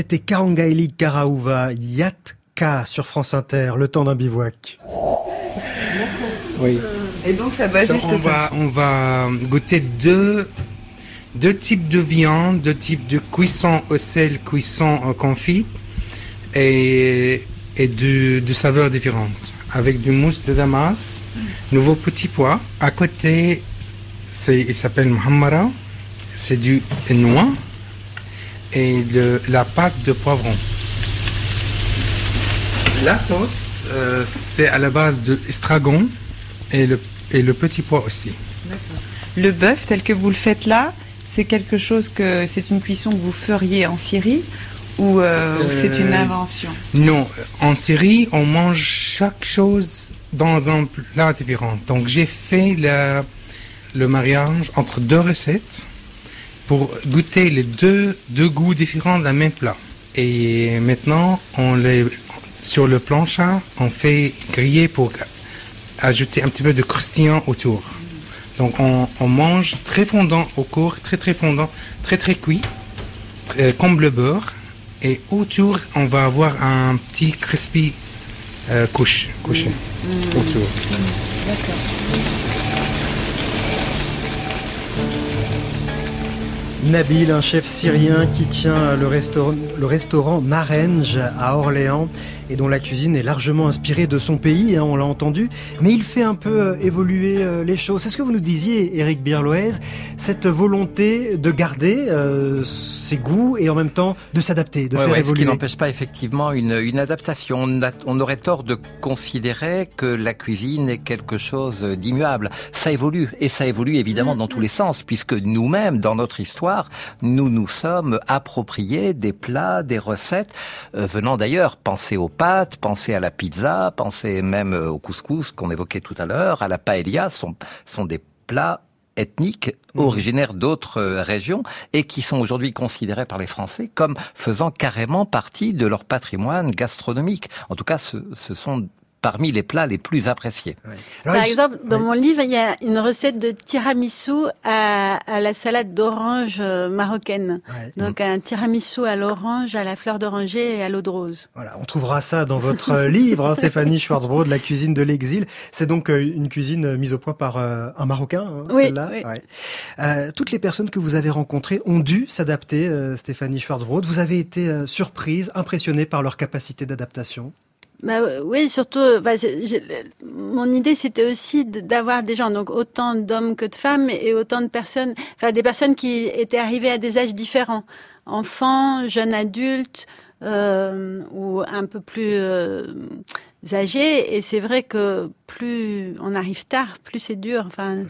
C'était Karangaili Karaouva Yatka sur France Inter, le temps d'un bivouac. Oui. Et donc ça va on va, on va goûter deux, deux types de viande, deux types de cuisson au sel, cuisson au confit et, et de, de saveurs différentes. Avec du mousse de Damas, nouveau petit pois. À côté, c'est, il s'appelle Muhammara, c'est du noix et la pâte de poivron. La sauce, euh, c'est à la base de estragon et le, et le petit pois aussi. Le bœuf tel que vous le faites là, c'est quelque chose que c'est une cuisson que vous feriez en Syrie ou, euh, ou c'est une Euh, invention? Non, en Syrie, on mange chaque chose dans un plat différent. Donc j'ai fait la- le mariage entre deux recettes pour goûter les deux, deux goûts différents d'un même plat. Et maintenant, on les, sur le planchard, on fait griller pour ajouter un petit peu de croustillant autour. Donc on, on mange très fondant au corps, très très fondant, très très cuit, euh, comme le beurre. Et autour, on va avoir un petit crispy euh, couche, couché autour. Nabil, un chef syrien qui tient le restaurant, le à Orléans et dont la cuisine est largement inspirée de son pays, hein, on l'a entendu, mais il fait un peu euh, évoluer euh, les choses. C'est ce que vous nous disiez, Éric Birloez, cette volonté de garder euh, ses goûts et en même temps de s'adapter, de Ouais, faire ouais, ce qui évoluer. n'empêche pas effectivement une, une adaptation. On, a- on aurait tort de considérer que la cuisine est quelque chose d'immuable. Ça évolue et ça évolue évidemment dans tous les sens, puisque nous-mêmes, dans notre histoire, nous nous sommes appropriés des plats, des recettes euh, venant d'ailleurs. Pensez aux pâtes, pensez à la pizza, pensez même euh, au couscous qu'on évoquait tout à l'heure, à la paella, sont, sont des plats ethniques originaires d'autres euh, régions et qui sont aujourd'hui considérés par les Français comme faisant carrément partie de leur patrimoine gastronomique. En tout cas, ce, ce sont parmi les plats les plus appréciés. Par exemple, dans mon livre, il y a une recette de tiramisu à, à la salade d'orange euh, marocaine. Donc un tiramisu à l'orange, à la fleur d'oranger et à l'eau de rose. Voilà, on trouvera ça dans votre euh, livre, hein, Stéphanie Schwarzbrod, La cuisine de l'exil. C'est donc euh, une cuisine mise au point par un Marocain, hein, Oui, celle-là? oui. Ouais. Euh, toutes les personnes que vous avez rencontrées ont dû s'adapter, euh, Stéphanie Schwarzbrod. Vous avez été euh, surprise, impressionnée par leur capacité d'adaptation? Bah, oui, surtout, bah, mon idée c'était aussi d'avoir des gens, donc autant d'hommes que de femmes et autant de personnes, enfin des personnes qui étaient arrivées à des âges différents, enfants, jeunes adultes euh, ou un peu plus euh, âgés. Et c'est vrai que plus on arrive tard, plus c'est dur. Enfin,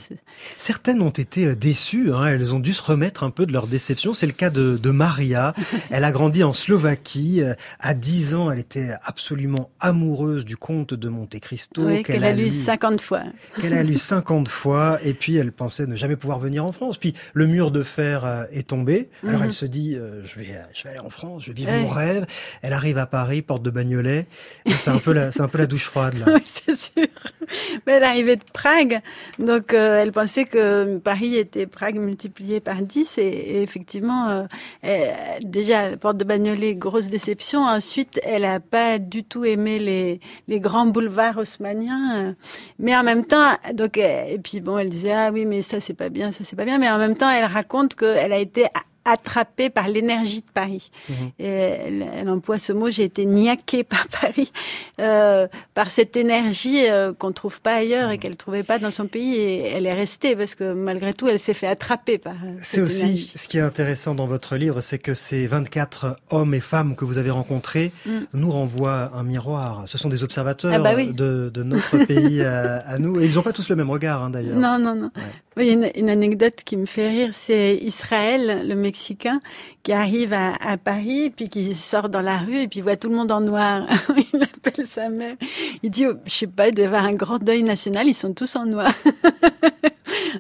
Certaines ont été euh, déçues, hein, elles ont dû se remettre un peu de leur déception. C'est le cas de, de Maria. Elle a grandi en Slovaquie. Euh, À 10 ans, elle était absolument amoureuse du comte de Monte Cristo. oui, qu'elle a lu 50 fois. qu'elle a lu 50 fois et puis elle pensait ne jamais pouvoir venir en France. Puis le mur de fer euh, est tombé. Alors Mhm. elle se dit euh, je vais je vais aller en France, je vais vivre mon rêve. Elle arrive à Paris, porte de Bagnolet. Et C'est un peu la c'est un peu la douche froide là. Oui, c'est sûr. Elle arrivait de Prague, donc euh, elle pensait que Paris était Prague multiplié par 10 et, effectivement, euh, déjà, porte de Bagnolet, grosse déception. Ensuite, elle n'a pas du tout aimé les, les grands boulevards haussmanniens. Mais en même temps, donc, euh, et puis bon, elle disait, ah oui, mais ça c'est pas bien, ça c'est pas bien. Mais en même temps, elle raconte qu'elle a été attrapée par l'énergie de Paris. Et elle, elle emploie ce mot, j'ai été niaquée par Paris, euh, par cette énergie euh, qu'on trouve pas ailleurs et qu'elle trouvait pas dans son pays. Et elle est restée parce que malgré tout, elle s'est fait attraper par. euh, C'est aussi énergie. ce qui est intéressant dans votre livre, c'est que ces 24 hommes et femmes que vous avez rencontrés Mm. nous renvoient un miroir. Ce sont des observateurs Ah bah oui. de, de notre pays à, à nous. Et ils n'ont pas tous le même regard hein, d'ailleurs. Non, non, non. Oui, il y a une, une anecdote qui me fait rire, c'est Israël, le Mexicain, qui arrive à, à Paris, puis qui sort dans la rue, et puis voit tout le monde en noir. il appelle sa mère. Il dit, oh, je sais pas, il doit y avoir un grand deuil national, ils sont tous en noir.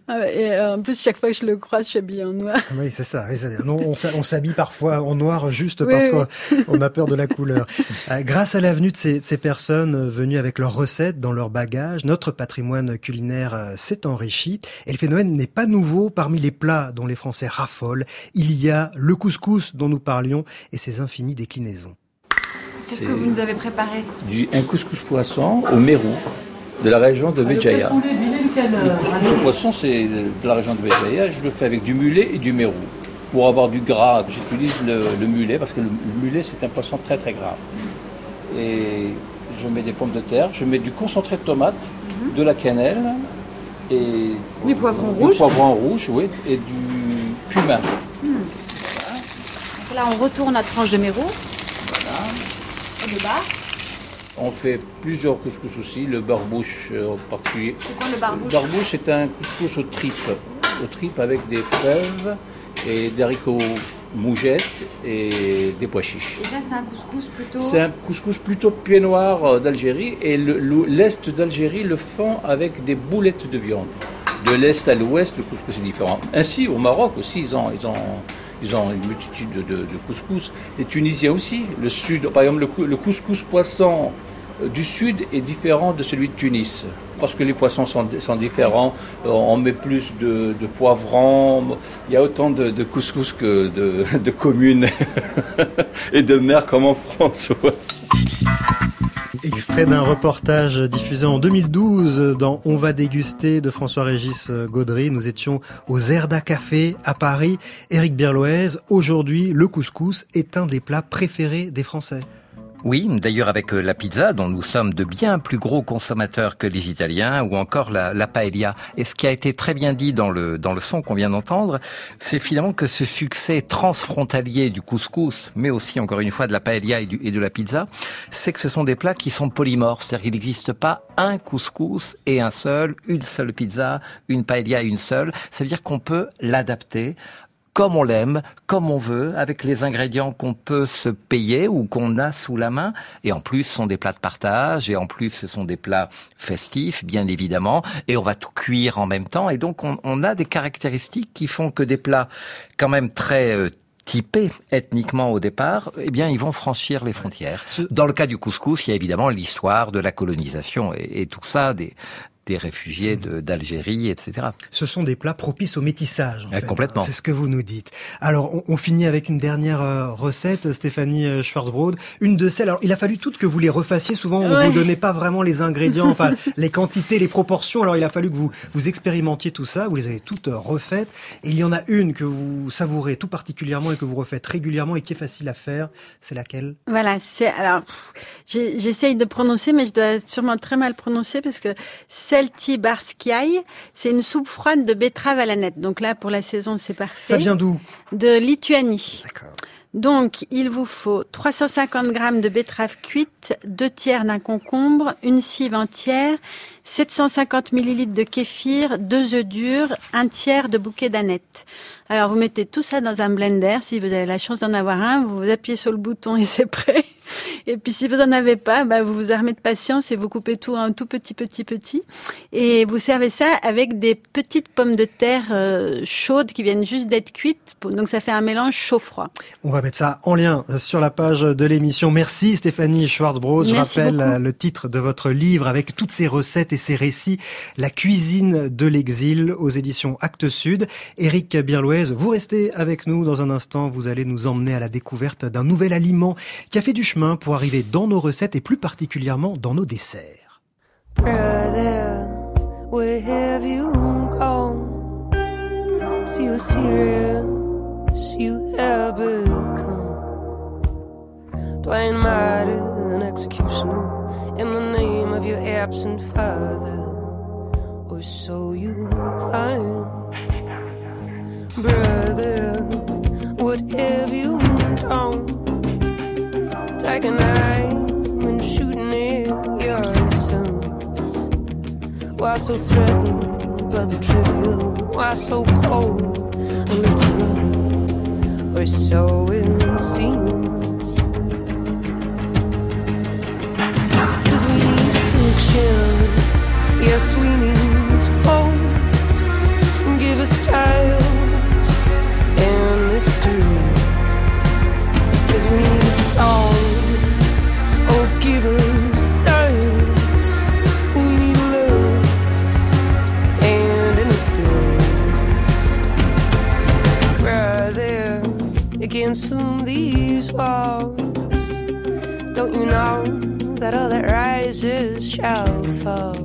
Ah et euh, en plus, chaque fois que je le croise, je suis habillée en noir. Oui, c'est ça. On, s'habille parfois en noir juste parce qu'on a peur de la couleur. Euh, grâce à l'avenue de ces, ces, personnes venues avec leurs recettes dans leurs bagages, notre patrimoine culinaire s'est enrichi. Et le phénomène n'est pas nouveau. Parmi les plats dont les Français raffolent, il y a le couscous dont nous parlions et ses infinies déclinaisons. Qu'est-ce que vous nous avez préparé du, Un couscous poisson au Mérou, de la région de Béjaïa. Le couscous au poisson, c'est de la région de Béjaïa. Je le fais avec du mulet et du Mérou. Pour avoir du gras, j'utilise le, mulet parce que le, mulet, c'est un poisson très très gras. Et je mets des pommes de terre, je mets du concentré de tomate, mhm. de la cannelle et du poivron rouge. Du poivron rouge, oui, et du cumin. Là, on retourne la tranche de Mérou. On fait plusieurs couscous aussi, le barbouche euh, en particulier. C'est quoi le barbouche Le barbouche, c'est un couscous aux tripes. Aux tripes avec des fèves et des haricots mougettes et des pois chiches. Et ça, c'est un couscous plutôt C'est un couscous plutôt pied noir euh, d'Algérie. Et l'Est d'Algérie le font avec des boulettes de viande. De l'Est à l'Ouest, le couscous est différent. Ainsi, au Maroc aussi, ils ont, ils ont ils ont une multitude de, couscous. Les Tunisiens aussi. Le sud, par exemple, le, couscous poisson euh, du sud est différent de celui de Tunis. Parce que les poissons sont, différents, euh, on met plus de, de poivrons, il y a autant de, couscous que de, communes et de mers comme en France. Extrait d'un reportage diffusé en 2012 dans On va déguster de François-Régis Gaudry. Nous étions au Zerda Café à Paris. Éric Berloez, aujourd'hui, le couscous est un des plats préférés des Français. Oui, d'ailleurs avec euh, la pizza, dont nous sommes de bien plus gros consommateurs que les Italiens, ou encore la, la paella. Et ce qui a été très bien dit dans le, dans le son qu'on vient d'entendre, c'est finalement que ce succès transfrontalier du couscous, mais aussi encore une fois de la paella et, et de la pizza, c'est que ce sont des plats qui sont polymorphes. C'est-à-dire qu'il n'existe pas un couscous et un seul, une seule pizza, une paella et une seule. Ça veut dire qu'on peut l'adapter comme on l'aime, comme on veut, avec les ingrédients qu'on peut se payer ou qu'on a sous la main. Et en plus, ce sont des plats de partage, et en plus, ce sont des plats festifs, bien évidemment, et on va tout cuire en même temps. Et donc, on, a des caractéristiques qui font que des plats quand même très euh, typés ethniquement au départ, eh bien, ils vont franchir les frontières. Dans le cas du couscous, il y a évidemment l'histoire de la colonisation et, et tout ça, des, des réfugiés d'Algérie, etc. Ce sont des plats propices au métissage. En complètement. C'est ce que vous nous dites. Alors, on, finit avec une dernière euh, recette, Stéphanie euh, Schwarzbrod. Une de celles. Alors, il a fallu toutes que vous les refassiez. Souvent, on ne vous donnait pas vraiment les ingrédients, enfin, les quantités, les proportions. Alors, il a fallu que vous vous expérimentiez tout ça. Vous les avez toutes euh, refaites. Et il y en a une que vous savourez tout particulièrement et que vous refaites régulièrement et qui est facile à faire. C'est laquelle? Voilà. C'est alors, j'essaye de prononcer, mais je dois sûrement très mal prononcer parce que Barskiai. C'est une soupe froide de betterave à la nette. Donc là, pour la saison, c'est parfait. Ça vient d'où? De Lituanie. D'accord. Donc, il vous faut 350 grammes de betterave cuite, deux tiers d'un concombre, une cive entière, 750 millilitres de kéfir, deux œufs durs, un tiers de bouquet d'aneth. Alors, vous mettez tout ça dans un blender. Si vous avez la chance d'en avoir un, vous appuyez sur le bouton et c'est prêt. Et puis si vous en avez pas, bah, vous vous armez de patience et vous coupez tout en tout petit, petit, petit. Et vous servez ça avec des petites pommes de terre euh, chaudes qui viennent juste d'être cuites. Donc ça fait un mélange chaud-froid. On va mettre ça en lien euh, sur la page de l'émission. Merci Stéphanie Schwarzbrod. Je rappelle euh, le titre de votre livre avec toutes ces recettes et ces récits. La cuisine de l'exil aux éditions Actes Sud. Éric Birloez, vous restez avec nous dans un instant. Vous allez nous emmener à la découverte d'un nouvel aliment qui a fait du chemin pour arriver dans nos recettes et plus particulièrement dans nos desserts. Brother, where have you gone? See how serious you have become. Playing martyr executioner in the name of your absent father, or so you claim. Brother, what have you done? like an eye shooting. Why so threatened by the trivial? Why so cold and literal? So we need fiction. Yes, we need. Give us tales and mystery. Cause we need songs against whom these walls don't you know that all that rises shall fall?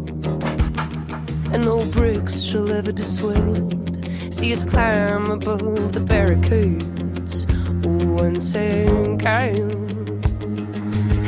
And no bricks shall ever dissuade. See us climb above the barricades one second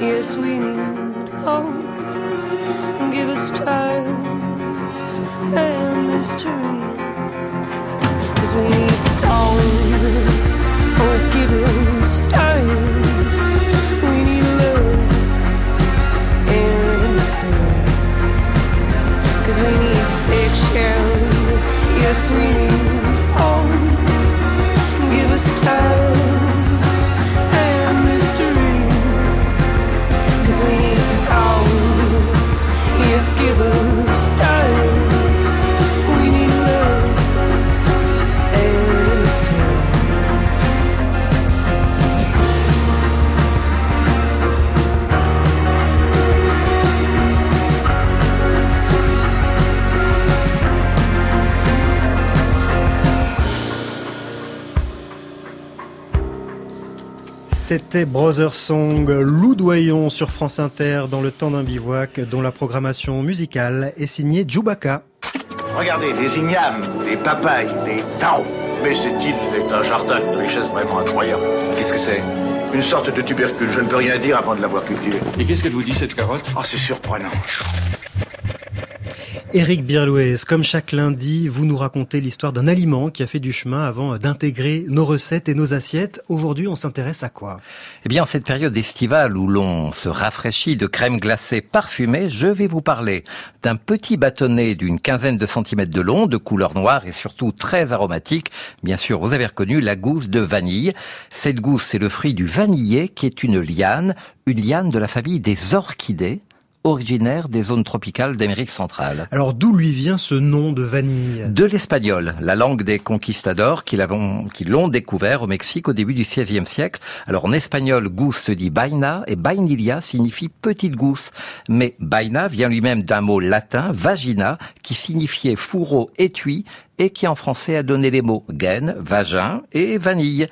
Yes, we need hope. Give us styles and mystery. sweetie. C'était Brother Song, loudoyon sur France Inter dans le temps d'un bivouac dont la programmation musicale est signée Djoubaka. Regardez, des ignames, des papayes, des taros. Mais cette île est un jardin de richesse vraiment incroyable. Qu'est-ce que c'est? Une sorte de tubercule. Je ne peux rien dire avant de l'avoir cultivé. Et qu'est-ce qu'elle vous dit cette carotte? Oh, c'est surprenant. Éric Birlouez, comme chaque lundi, vous nous racontez l'histoire d'un aliment qui a fait du chemin avant d'intégrer nos recettes et nos assiettes. Aujourd'hui, on s'intéresse à quoi? Eh bien, en cette période estivale où l'on se rafraîchit de crème glacée parfumée, je vais vous parler d'un petit bâtonnet d'une quinzaine de centimètres de long, de couleur noire et surtout très aromatique. Bien sûr, vous avez reconnu la gousse de vanille. Cette gousse, c'est le fruit du vanillé qui est une liane, une liane de la famille des orchidées originaire des zones tropicales d'Amérique centrale. Alors d'où lui vient ce nom de vanille? De l'espagnol, la langue des conquistadors qui l'ont découvert au Mexique au début du XVIe siècle. Alors en espagnol, gousse se dit vaina et vainilla signifie petite gousse. Mais vaina vient lui-même d'un mot latin, vagina, qui signifiait fourreau étui et qui en français a donné les mots gaine, vagin et vanille.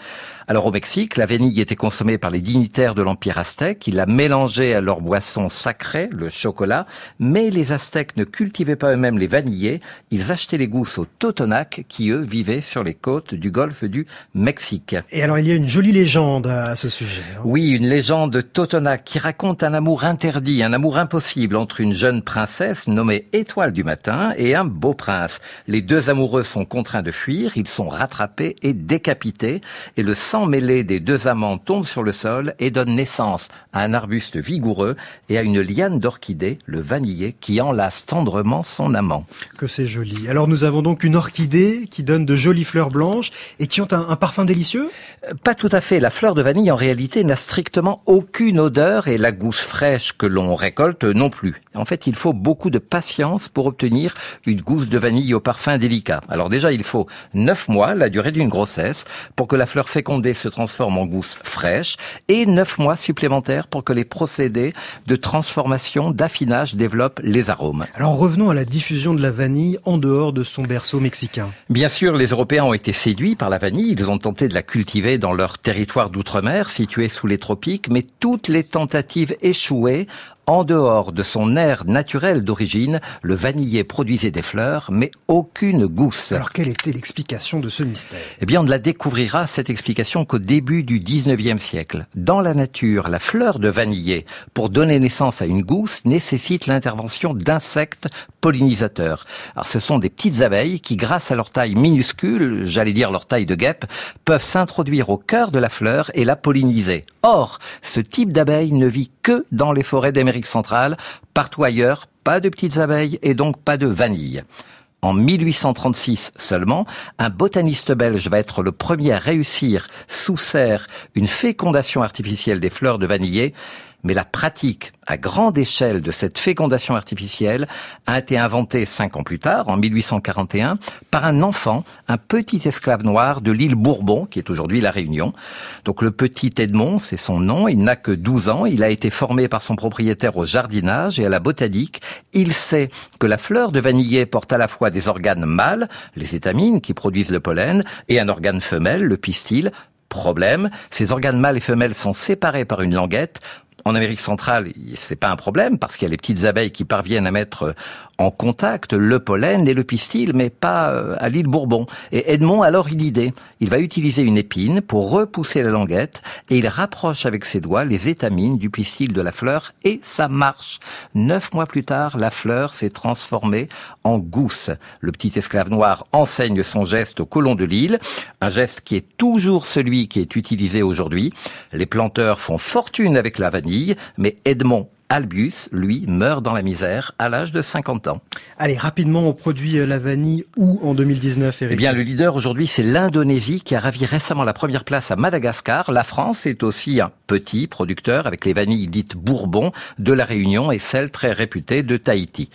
Alors au Mexique, la vanille était consommée par les dignitaires de l'Empire aztèque, ils la mélangeaient à leur boisson sacrée, le chocolat, mais les Aztèques ne cultivaient pas eux-mêmes les vanillés, ils achetaient les gousses aux Totonacs qui eux vivaient sur les côtes du golfe du Mexique. Et alors il y a une jolie légende à ce sujet. hein. Oui, une légende Totonac qui raconte un amour interdit, un amour impossible entre une jeune princesse nommée Étoile du matin et un beau prince. Les deux amoureux sont contraints de fuir, ils sont rattrapés et décapités et le sang mêlé des deux amants tombe sur le sol et donne naissance à un arbuste vigoureux et à une liane d'orchidée, le vanillé, qui enlace tendrement son amant. Que c'est joli. Alors nous avons donc une orchidée qui donne de jolies fleurs blanches et qui ont un, un parfum délicieux? Euh, Pas tout à fait. La fleur de vanille, en réalité, n'a strictement aucune odeur et la gousse fraîche que l'on récolte non plus. En fait, il faut beaucoup de patience pour obtenir une gousse de vanille au parfum délicat. Alors déjà, il faut neuf mois, la durée d'une grossesse, pour que la fleur fécondée se transforme en gousse fraîche et neuf mois supplémentaires pour que les procédés de transformation, d'affinage développent les arômes. Alors revenons à la diffusion de la vanille en dehors de son berceau mexicain. Bien sûr, les Européens ont été séduits par la vanille. Ils ont tenté de la cultiver dans leur territoire d'outre-mer, situé sous les tropiques, mais toutes les tentatives échouaient. En dehors de son air naturel d'origine, le vanillé produisait des fleurs, mais aucune gousse. Alors quelle était l'explication de ce mystère? Eh bien, on ne la découvrira, cette explication, qu'au début du 19e siècle. Dans la nature, la fleur de vanillé, pour donner naissance à une gousse, nécessite l'intervention d'insectes Alors ce sont des petites abeilles qui, grâce à leur taille minuscule, j'allais dire leur taille de guêpe, peuvent s'introduire au cœur de la fleur et la polliniser. Or, ce type d'abeille ne vit que dans les forêts d'Amérique centrale. Partout ailleurs, pas de petites abeilles et donc pas de vanille. En 1836 seulement, un botaniste belge va être le premier à réussir sous serre une fécondation artificielle des fleurs de vanillé mais la pratique à grande échelle de cette fécondation artificielle a été inventée cinq ans plus tard, en 1841, par un enfant, un petit esclave noir de l'île Bourbon, qui est aujourd'hui la Réunion. Donc le petit Edmond, c'est son nom, il n'a que 12 ans, il a été formé par son propriétaire au jardinage et à la botanique. Il sait que la fleur de vanillé porte à la fois des organes mâles, les étamines qui produisent le pollen, et un organe femelle, le pistil, Problème, ces organes mâles et femelles sont séparés par une languette. En Amérique centrale, c'est pas un problème parce qu'il y a les petites abeilles qui parviennent à mettre en contact le pollen et le pistil, mais pas euh, à l'île Bourbon. Et Edmond a alors une idée. Il va utiliser une épine pour repousser la languette et il rapproche avec ses doigts les étamines du pistil de la fleur et ça marche. Neuf mois plus tard, la fleur s'est transformée en gousse. Le petit esclave noir enseigne son geste au colon de l'île, un geste qui est toujours celui qui est utilisé aujourd'hui. Les planteurs font fortune avec la vanille, mais Edmond Albius, lui, meurt dans la misère à l'âge de 50 ans. Allez, rapidement, on produit euh, la vanille où en 2019, Eric Eh bien, le leader aujourd'hui, c'est l'Indonésie qui a ravi récemment la première place à Madagascar. La France est aussi un petit producteur avec les vanilles dites Bourbon de la Réunion et celles très réputées de Tahiti.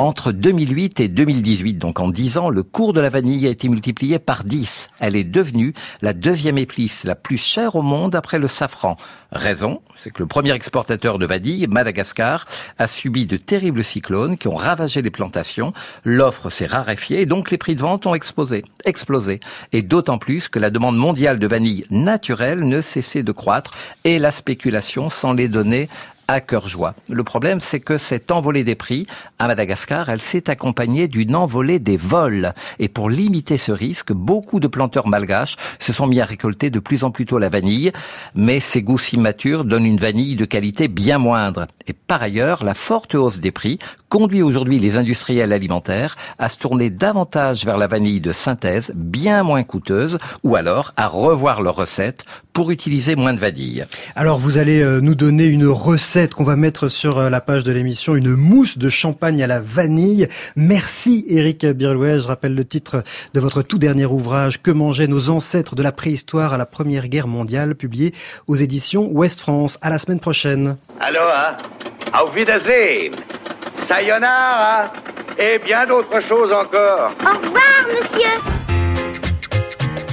Entre 2008 et 2018, donc en 10 ans, le cours de la vanille a été multiplié par 10. Elle est devenue la deuxième épice la plus chère au monde après le safran. Raison, c'est que le premier exportateur de vanille, Madagascar, a subi de terribles cyclones qui ont ravagé les plantations. L'offre s'est raréfiée et donc les prix de vente ont explosé. explosé. Et d'autant plus que la demande mondiale de vanille naturelle ne cessait de croître et la spéculation sans les donner à cœur joie. Le problème, c'est que cette envolée des prix à Madagascar, elle s'est accompagnée d'une envolée des vols. Et pour limiter ce risque, beaucoup de planteurs malgaches se sont mis à récolter de plus en plus tôt la vanille, mais ces goûts si donnent une vanille de qualité bien moindre. Et par ailleurs, la forte hausse des prix conduit aujourd'hui les industriels alimentaires à se tourner davantage vers la vanille de synthèse, bien moins coûteuse, ou alors à revoir leurs recettes pour utiliser moins de vanille. Alors vous allez euh, nous donner une recette qu'on va mettre sur euh, la page de l'émission, une mousse de champagne à la vanille. Merci Eric Birlouet, je rappelle le titre de votre tout dernier ouvrage, Que mangeaient nos ancêtres de la préhistoire à la Première Guerre mondiale, publié aux éditions Ouest France. À la semaine prochaine. Aloha, auf Wiedersehen, sayonara et bien d'autres choses encore. Au revoir, monsieur.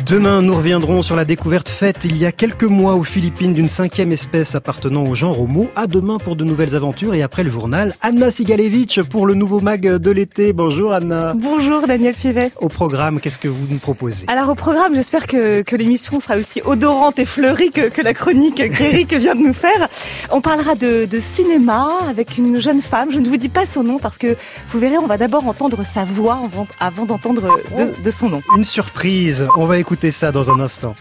Demain, nous reviendrons sur la découverte faite il y a quelques mois aux Philippines d'une cinquième espèce appartenant au genre Homo. À demain pour de nouvelles aventures et après le journal, Anna Sigalevitch pour le nouveau mag de l'été. Bonjour Anna. Bonjour Daniel Fivet. Au programme, qu'est-ce que vous nous proposez? Alors au programme, j'espère que, que l'émission sera aussi odorante et fleurie que, que la chronique qu'Eric vient de nous faire. On parlera de, de cinéma avec une jeune femme. Je ne vous dis pas son nom parce que vous verrez, on va d'abord entendre sa voix avant, avant d'entendre de, de son nom. Une surprise. On va écouter ça dans un instant.